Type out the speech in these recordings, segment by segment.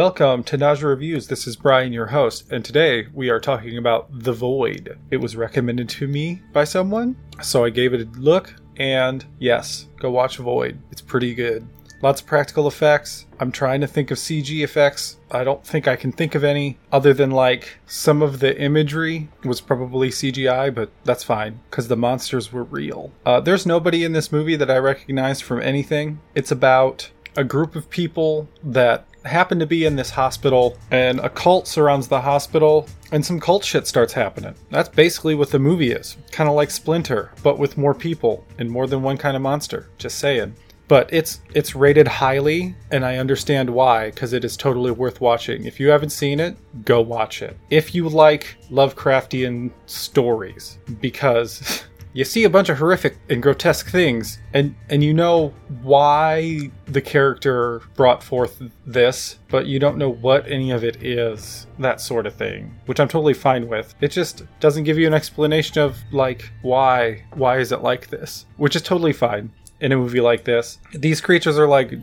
Welcome to Nausea Reviews. This is Brian, your host, and today we are talking about The Void. It was recommended to me by someone, so I gave it a look, and yes, go watch Void. It's pretty good. Lots of practical effects. I'm trying to think of CG effects. I don't think I can think of any other than like some of the imagery was probably CGI, but that's fine because the monsters were real. Uh, there's nobody in this movie that I recognize from anything. It's about a group of people that happen to be in this hospital and a cult surrounds the hospital and some cult shit starts happening. That's basically what the movie is. Kind of like Splinter, but with more people and more than one kind of monster. Just saying but it's it's rated highly and i understand why because it is totally worth watching if you haven't seen it go watch it if you like lovecraftian stories because you see a bunch of horrific and grotesque things and and you know why the character brought forth this but you don't know what any of it is that sort of thing which i'm totally fine with it just doesn't give you an explanation of like why why is it like this which is totally fine in a movie like this. These creatures are like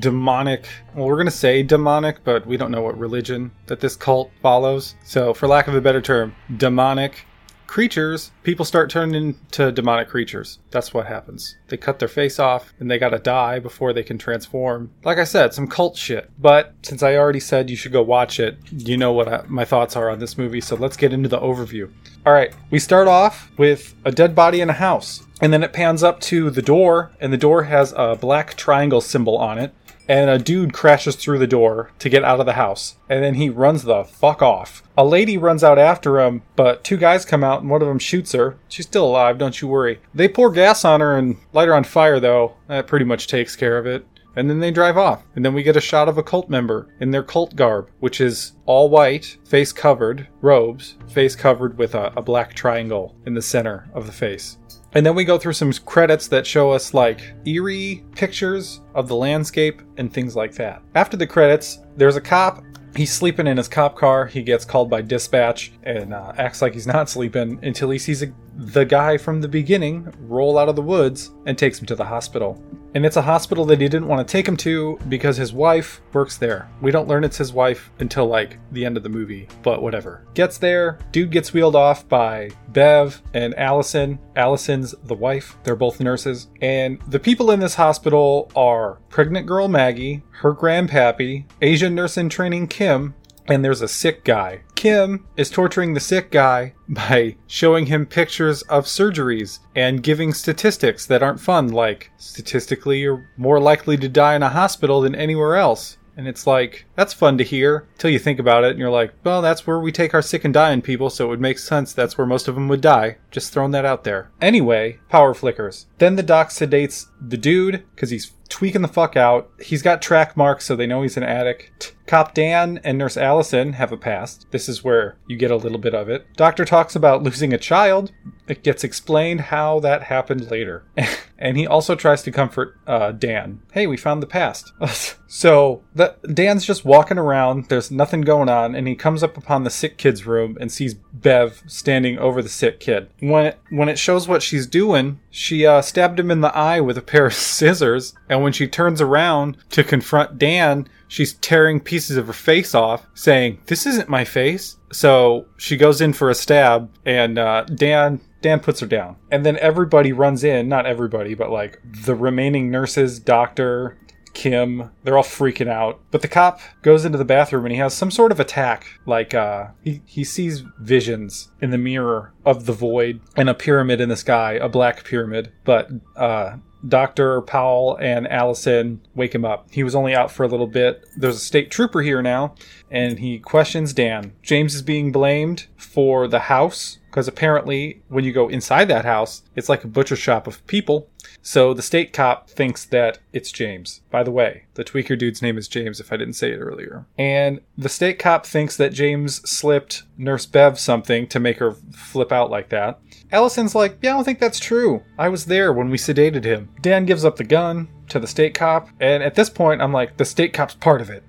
demonic. Well, we're going to say demonic, but we don't know what religion that this cult follows. So, for lack of a better term, demonic creatures, people start turning into demonic creatures. That's what happens. They cut their face off and they gotta die before they can transform. Like I said, some cult shit. But since I already said you should go watch it, you know what I, my thoughts are on this movie, so let's get into the overview. Alright, we start off with a dead body in a house. And then it pans up to the door, and the door has a black triangle symbol on it. And a dude crashes through the door to get out of the house. And then he runs the fuck off. A lady runs out after him, but two guys come out and one of them shoots her. She's still alive, don't you worry. They pour gas on her and light her on fire, though. That pretty much takes care of it and then they drive off. And then we get a shot of a cult member in their cult garb, which is all white, face covered, robes, face covered with a, a, black triangle in the center of the face. And then we go through some credits that show us like eerie pictures of the landscape and things like that. After the credits, there's a cop. He's sleeping in his cop car. He gets called by dispatch and uh, acts like he's not sleeping until he sees a, the guy from the beginning roll out of the woods and takes him to the hospital. And it's a hospital that he didn't want to take him to because his wife works there. We don't learn it's his wife until like the end of the movie, but whatever. Gets there, dude gets wheeled off by Bev and Allison. Allison's the wife, they're both nurses. And the people in this hospital are pregnant girl Maggie, her grandpappy, Asian nurse in training Kim, and there's a sick guy. Kim is torturing the sick guy by showing him pictures of surgeries and giving statistics that aren't fun, like statistically you're more likely to die in a hospital than anywhere else. And it's like, that's fun to hear till you think about it and you're like, well, that's where we take our sick and dying people, so it would make sense that's where most of them would die. Just throwing that out there. Anyway, power flickers. Then the doc sedates the dude because he's tweaking the fuck out. He's got track marks, so they know he's an addict. Cop Dan and Nurse Allison have a past. This is where you get a little bit of it. Doctor talks about losing a child. It gets explained how that happened later. and he also tries to comfort uh, Dan. Hey, we found the past. so the, Dan's just walking around. There's nothing going on, and he comes up upon the sick kid's room and sees Bev standing over the sick kid. When it, when it shows what she's doing, she uh, stabbed him in the eye with a pair of scissors, and when she turns around to confront Dan, she's tearing pieces of her face off, saying, This isn't my face. So she goes in for a stab, and uh, Dan. Dan puts her down. And then everybody runs in, not everybody, but like the remaining nurses, doctor, Kim. They're all freaking out. But the cop goes into the bathroom and he has some sort of attack. Like, uh, he, he sees visions in the mirror of the void and a pyramid in the sky, a black pyramid. But, uh, Dr. Powell and Allison wake him up. He was only out for a little bit. There's a state trooper here now, and he questions Dan. James is being blamed for the house because apparently when you go inside that house, it's like a butcher shop of people. So the state cop thinks that it's James. By the way, the tweaker dude's name is James if I didn't say it earlier. And the state cop thinks that James slipped Nurse Bev something to make her flip out like that. Allison's like, Yeah, I don't think that's true. I was there when we sedated him. Dan gives up the gun to the state cop, and at this point, I'm like, The state cop's part of it.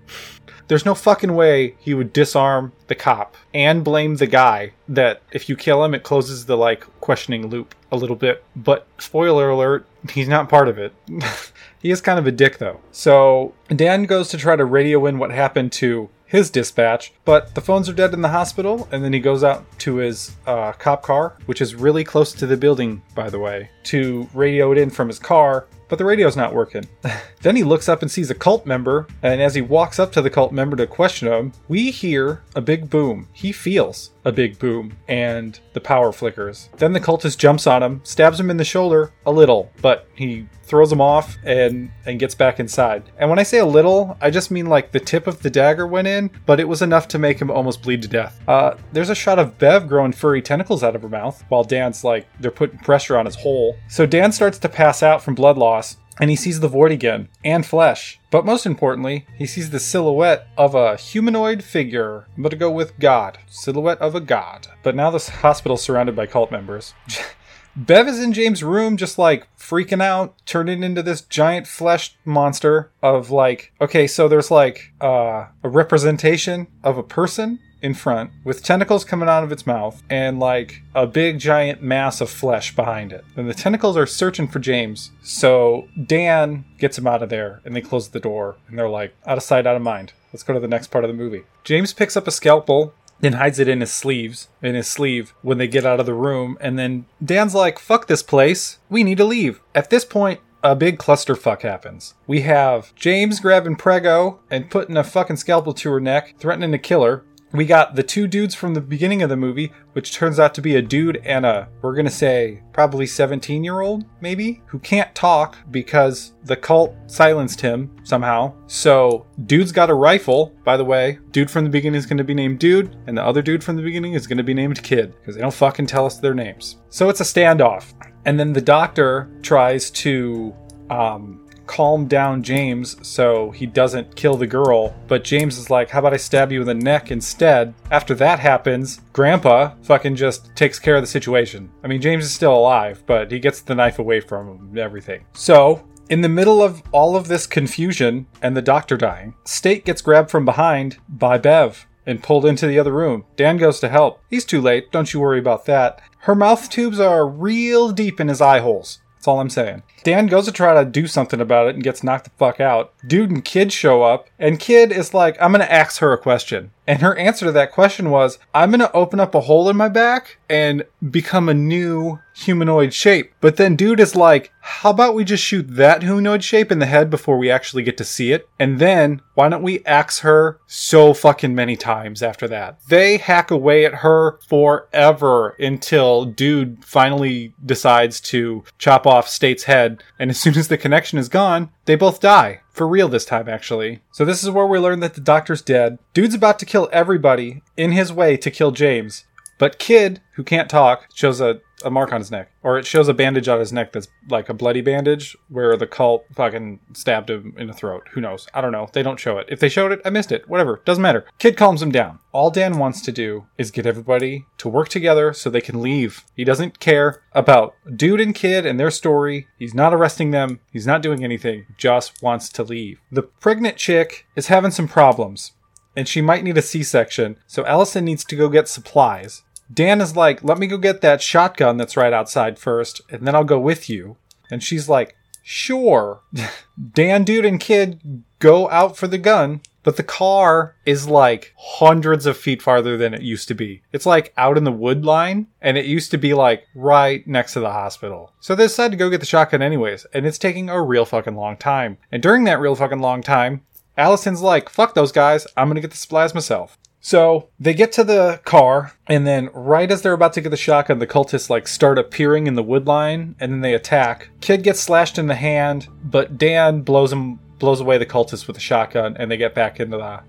There's no fucking way he would disarm the cop and blame the guy that if you kill him, it closes the like questioning loop a little bit. But spoiler alert, he's not part of it. he is kind of a dick though. So Dan goes to try to radio in what happened to his dispatch, but the phones are dead in the hospital, and then he goes out to his uh, cop car, which is really close to the building, by the way, to radio it in from his car, but the radio's not working. then he looks up and sees a cult member, and as he walks up to the cult member to question him, we hear a big boom. He feels a big boom, and the power flickers. Then the cultist jumps on him, stabs him in the shoulder a little, but he throws him off and and gets back inside. And when I say a little, I just mean like the tip of the dagger went in, but it was enough to make him almost bleed to death. Uh, there's a shot of Bev growing furry tentacles out of her mouth while Dan's like they're putting pressure on his hole. So Dan starts to pass out from blood loss and he sees the void again and flesh. But most importantly, he sees the silhouette of a humanoid figure. I'm going to go with God. Silhouette of a god. But now this hospital's surrounded by cult members. Bev is in James' room, just like freaking out, turning into this giant flesh monster of like, okay, so there's like uh, a representation of a person in front with tentacles coming out of its mouth and like a big giant mass of flesh behind it. And the tentacles are searching for James. So Dan gets him out of there and they close the door and they're like, out of sight, out of mind. Let's go to the next part of the movie. James picks up a scalpel then hides it in his sleeves, in his sleeve when they get out of the room. And then Dan's like, fuck this place. We need to leave. At this point, a big clusterfuck happens. We have James grabbing Prego and putting a fucking scalpel to her neck, threatening to kill her we got the two dudes from the beginning of the movie, which turns out to be a dude and a, we're gonna say, probably 17 year old, maybe, who can't talk because the cult silenced him somehow. So, dude's got a rifle, by the way. Dude from the beginning is gonna be named Dude, and the other dude from the beginning is gonna be named Kid, because they don't fucking tell us their names. So, it's a standoff. And then the doctor tries to, um, calm down James so he doesn't kill the girl. But James is like, How about I stab you in the neck instead? After that happens, Grandpa fucking just takes care of the situation. I mean, James is still alive, but he gets the knife away from him and everything. So, in the middle of all of this confusion and the doctor dying, State gets grabbed from behind by Bev and pulled into the other room. Dan goes to help. He's too late, don't you worry about that. Her mouth tubes are real deep in his eye holes. That's all I'm saying. Dan goes to try to do something about it and gets knocked the fuck out. Dude and Kid show up, and Kid is like, I'm gonna ask her a question. And her answer to that question was, I'm gonna open up a hole in my back and become a new humanoid shape. But then dude is like, how about we just shoot that humanoid shape in the head before we actually get to see it? And then why don't we axe her so fucking many times after that? They hack away at her forever until dude finally decides to chop off State's head. And as soon as the connection is gone, they both die. For real this time, actually. So this is where we learn that the doctor's dead. Dude's about to kill everybody in his way to kill James. But Kid, who can't talk, shows a a mark on his neck, or it shows a bandage on his neck that's like a bloody bandage where the cult fucking stabbed him in the throat. Who knows? I don't know. They don't show it. If they showed it, I missed it. Whatever. Doesn't matter. Kid calms him down. All Dan wants to do is get everybody to work together so they can leave. He doesn't care about dude and kid and their story. He's not arresting them. He's not doing anything. Just wants to leave. The pregnant chick is having some problems and she might need a C section, so Allison needs to go get supplies. Dan is like, let me go get that shotgun that's right outside first, and then I'll go with you. And she's like, sure. Dan, dude, and kid go out for the gun, but the car is like hundreds of feet farther than it used to be. It's like out in the wood line, and it used to be like right next to the hospital. So they decide to go get the shotgun anyways, and it's taking a real fucking long time. And during that real fucking long time, Allison's like, fuck those guys, I'm gonna get the supplies myself. So they get to the car, and then right as they're about to get the shotgun, the cultists like start appearing in the wood line, and then they attack. Kid gets slashed in the hand, but Dan blows him blows away the cultists with the shotgun, and they get back into the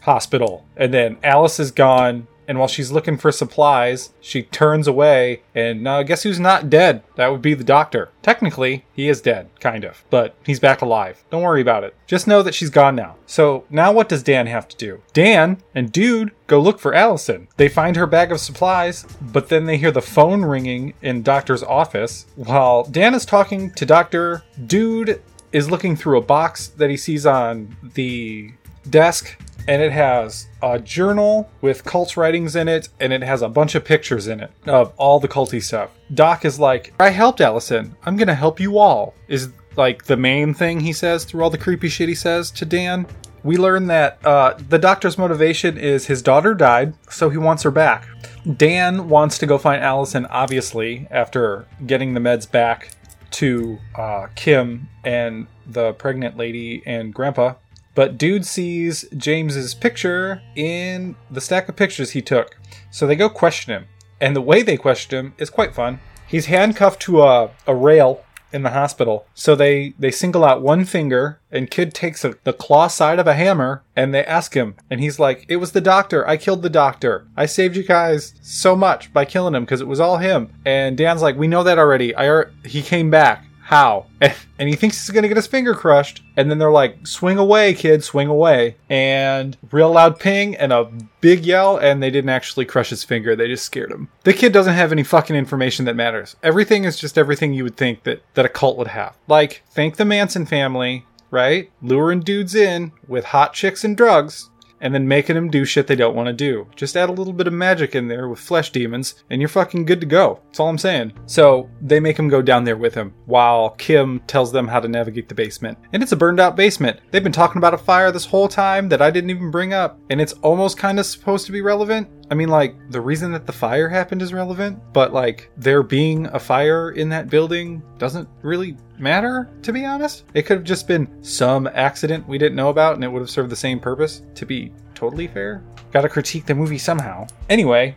hospital. And then Alice is gone, and while she's looking for supplies, she turns away, and uh, guess who's not dead? That would be the doctor. Technically, he is dead, kind of, but he's back alive. Don't worry about it. Just know that she's gone now. So, now what does Dan have to do? Dan and Dude go look for Allison. They find her bag of supplies, but then they hear the phone ringing in Doctor's office. While Dan is talking to Doctor, Dude is looking through a box that he sees on the desk and it has a journal with cult writings in it, and it has a bunch of pictures in it of all the culty stuff. Doc is like, I helped Allison. I'm gonna help you all. Is like the main thing he says through all the creepy shit he says to Dan. We learn that uh, the doctor's motivation is his daughter died, so he wants her back. Dan wants to go find Allison, obviously, after getting the meds back to uh, Kim and the pregnant lady and Grandpa. But dude sees James's picture in the stack of pictures he took. So they go question him. And the way they question him is quite fun. He's handcuffed to a, a rail in the hospital. So they they single out one finger and kid takes a, the claw side of a hammer and they ask him and he's like, "It was the doctor. I killed the doctor. I saved you guys so much by killing him because it was all him." And Dan's like, "We know that already. I he came back. How? And he thinks he's gonna get his finger crushed. And then they're like, swing away, kid, swing away. And real loud ping and a big yell, and they didn't actually crush his finger, they just scared him. The kid doesn't have any fucking information that matters. Everything is just everything you would think that, that a cult would have. Like, thank the Manson family, right? Luring dudes in with hot chicks and drugs and then making them do shit they don't want to do. Just add a little bit of magic in there with flesh demons, and you're fucking good to go. That's all I'm saying. So they make him go down there with him, while Kim tells them how to navigate the basement. And it's a burned out basement. They've been talking about a fire this whole time that I didn't even bring up, and it's almost kind of supposed to be relevant. I mean, like, the reason that the fire happened is relevant, but, like, there being a fire in that building doesn't really matter, to be honest. It could have just been some accident we didn't know about and it would have served the same purpose, to be totally fair. Gotta critique the movie somehow. Anyway,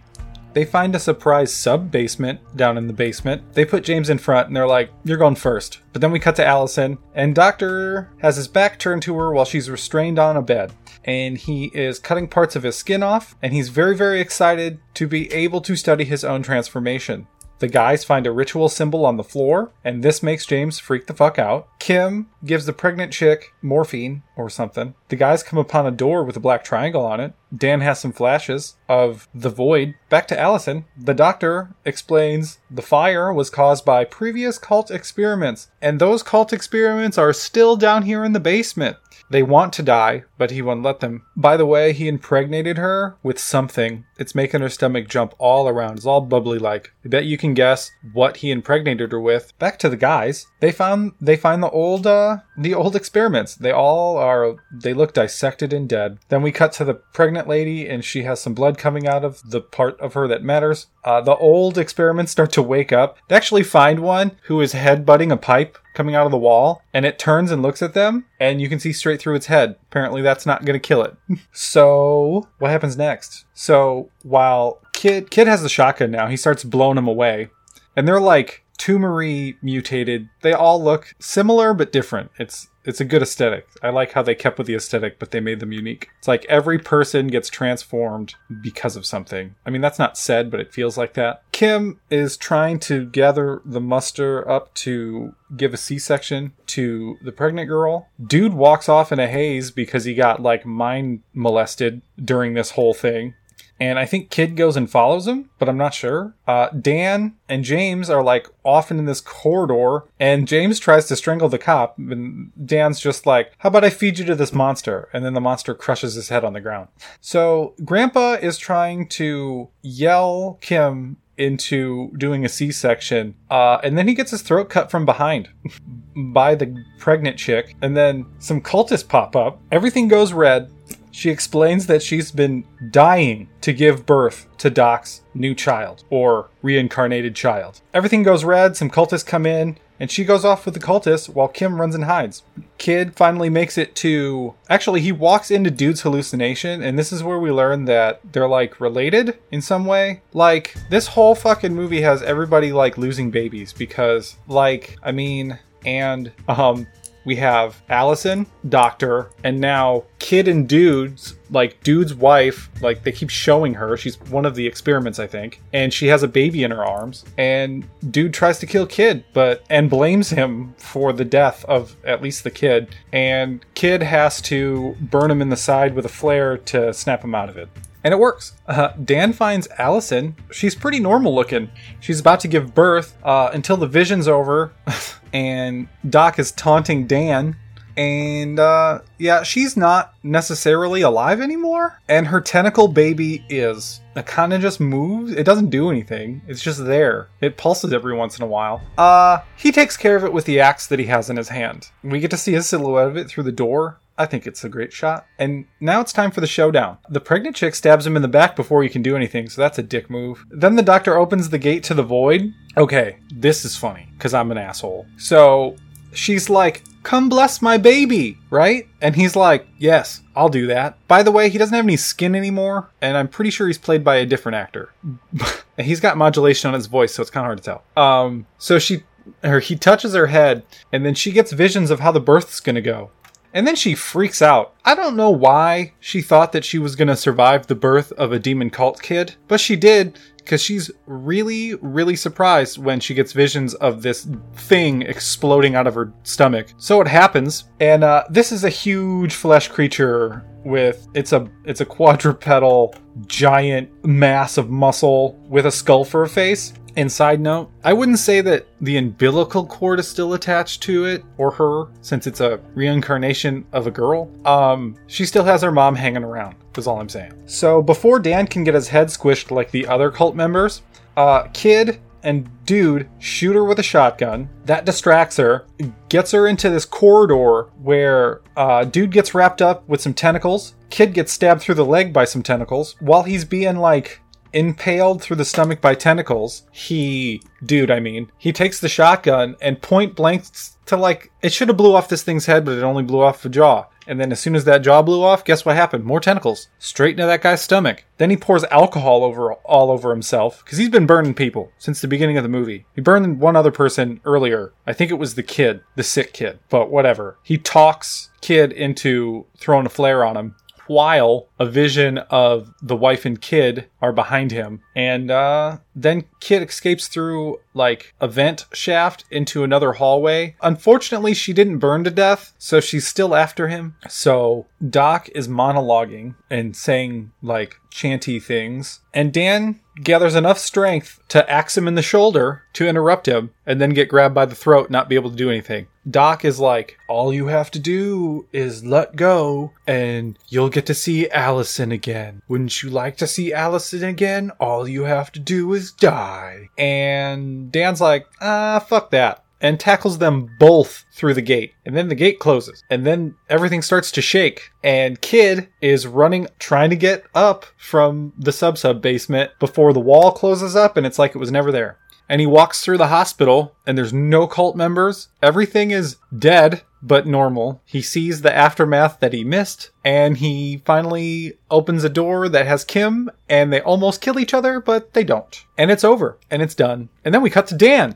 they find a surprise sub basement down in the basement. They put James in front and they're like, You're going first. But then we cut to Allison, and Doctor has his back turned to her while she's restrained on a bed. And he is cutting parts of his skin off, and he's very, very excited to be able to study his own transformation. The guys find a ritual symbol on the floor, and this makes James freak the fuck out. Kim gives the pregnant chick morphine or something. The guys come upon a door with a black triangle on it. Dan has some flashes of the void. Back to Allison. The doctor explains the fire was caused by previous cult experiments, and those cult experiments are still down here in the basement. They want to die, but he won't let them. By the way, he impregnated her with something. It's making her stomach jump all around. It's all bubbly like. I bet you can guess what he impregnated her with. Back to the guys. They found they find the old uh the old experiments. They all are they look dissected and dead. Then we cut to the pregnant lady and she has some blood coming out of the part of her that matters. Uh, the old experiments start to wake up. They actually find one who is headbutting a pipe coming out of the wall and it turns and looks at them and you can see straight through its head. Apparently that's not going to kill it. so, what happens next? So, while Kid Kid has the shotgun now, he starts blowing them away. And they're like tumoury mutated. They all look similar but different. It's it's a good aesthetic. I like how they kept with the aesthetic, but they made them unique. It's like every person gets transformed because of something. I mean, that's not said, but it feels like that. Kim is trying to gather the muster up to give a C section to the pregnant girl. Dude walks off in a haze because he got like mind molested during this whole thing and I think Kid goes and follows him, but I'm not sure. Uh, Dan and James are like often in this corridor, and James tries to strangle the cop, and Dan's just like, "How about I feed you to this monster?" And then the monster crushes his head on the ground. So Grandpa is trying to yell Kim into doing a C-section, uh, and then he gets his throat cut from behind by the pregnant chick, and then some cultists pop up. Everything goes red. She explains that she's been dying to give birth to Doc's new child, or reincarnated child. Everything goes red, some cultists come in, and she goes off with the cultists while Kim runs and hides. Kid finally makes it to. Actually, he walks into Dude's hallucination, and this is where we learn that they're like related in some way. Like, this whole fucking movie has everybody like losing babies because, like, I mean, and um we have Allison, Doctor, and now Kid and Dude's like Dude's wife. Like they keep showing her. She's one of the experiments, I think, and she has a baby in her arms. And Dude tries to kill Kid, but and blames him for the death of at least the kid. And Kid has to burn him in the side with a flare to snap him out of it and it works. Uh, Dan finds Allison. She's pretty normal looking. She's about to give birth uh, until the vision's over, and Doc is taunting Dan And uh, yeah, she's not necessarily alive anymore. And her tentacle baby is. It kind of just moves. It doesn't do anything. It's just there. It pulses every once in a while. Uh, he takes care of it with the axe that he has in his hand. We get to see a silhouette of it through the door. I think it's a great shot. And now it's time for the showdown. The pregnant chick stabs him in the back before he can do anything, so that's a dick move. Then the doctor opens the gate to the void. Okay, this is funny, because I'm an asshole. So she's like, Come bless my baby, right? And he's like, Yes, I'll do that. By the way, he doesn't have any skin anymore, and I'm pretty sure he's played by a different actor. he's got modulation on his voice, so it's kind of hard to tell. Um, so she or he touches her head, and then she gets visions of how the birth's gonna go. And then she freaks out. I don't know why she thought that she was going to survive the birth of a demon cult kid, but she did because she's really, really surprised when she gets visions of this thing exploding out of her stomach. So it happens, and uh, this is a huge flesh creature with it's a it's a quadrupedal giant mass of muscle with a skull for a face. And side note, I wouldn't say that the umbilical cord is still attached to it or her, since it's a reincarnation of a girl. Um, she still has her mom hanging around, is all I'm saying. So before Dan can get his head squished like the other cult members, uh, Kid and Dude shoot her with a shotgun. That distracts her, gets her into this corridor where uh, Dude gets wrapped up with some tentacles. Kid gets stabbed through the leg by some tentacles while he's being like impaled through the stomach by tentacles, he, dude, I mean, he takes the shotgun and point blank to like, it should have blew off this thing's head, but it only blew off the jaw. And then as soon as that jaw blew off, guess what happened? More tentacles. Straight into that guy's stomach. Then he pours alcohol over all over himself because he's been burning people since the beginning of the movie. He burned one other person earlier. I think it was the kid, the sick kid, but whatever. He talks kid into throwing a flare on him while a vision of the wife and kid are behind him. And uh, then Kid escapes through like a vent shaft into another hallway. Unfortunately, she didn't burn to death, so she's still after him. So Doc is monologuing and saying like chanty things. And Dan gathers enough strength to axe him in the shoulder to interrupt him and then get grabbed by the throat, not be able to do anything. Doc is like, all you have to do is let go and you'll get to see Allison again. Wouldn't you like to see Allison again? All you have to do is die. And Dan's like, ah, fuck that and tackles them both through the gate. And then the gate closes. And then everything starts to shake. And Kid is running, trying to get up from the sub sub basement before the wall closes up and it's like it was never there. And he walks through the hospital and there's no cult members. Everything is dead but normal. He sees the aftermath that he missed, and he finally opens a door that has Kim, and they almost kill each other, but they don't. And it's over, and it's done. And then we cut to Dan.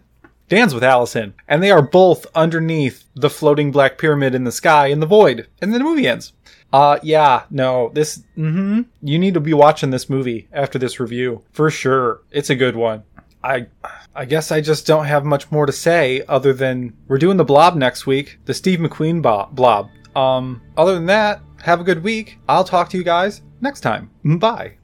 Dan's with Allison, and they are both underneath the floating black pyramid in the sky in the void. And the movie ends. Uh, yeah, no, this, mm-hmm. You need to be watching this movie after this review. For sure. It's a good one. I, I guess I just don't have much more to say other than we're doing the blob next week, the Steve McQueen blob. Um, other than that, have a good week. I'll talk to you guys next time. Bye.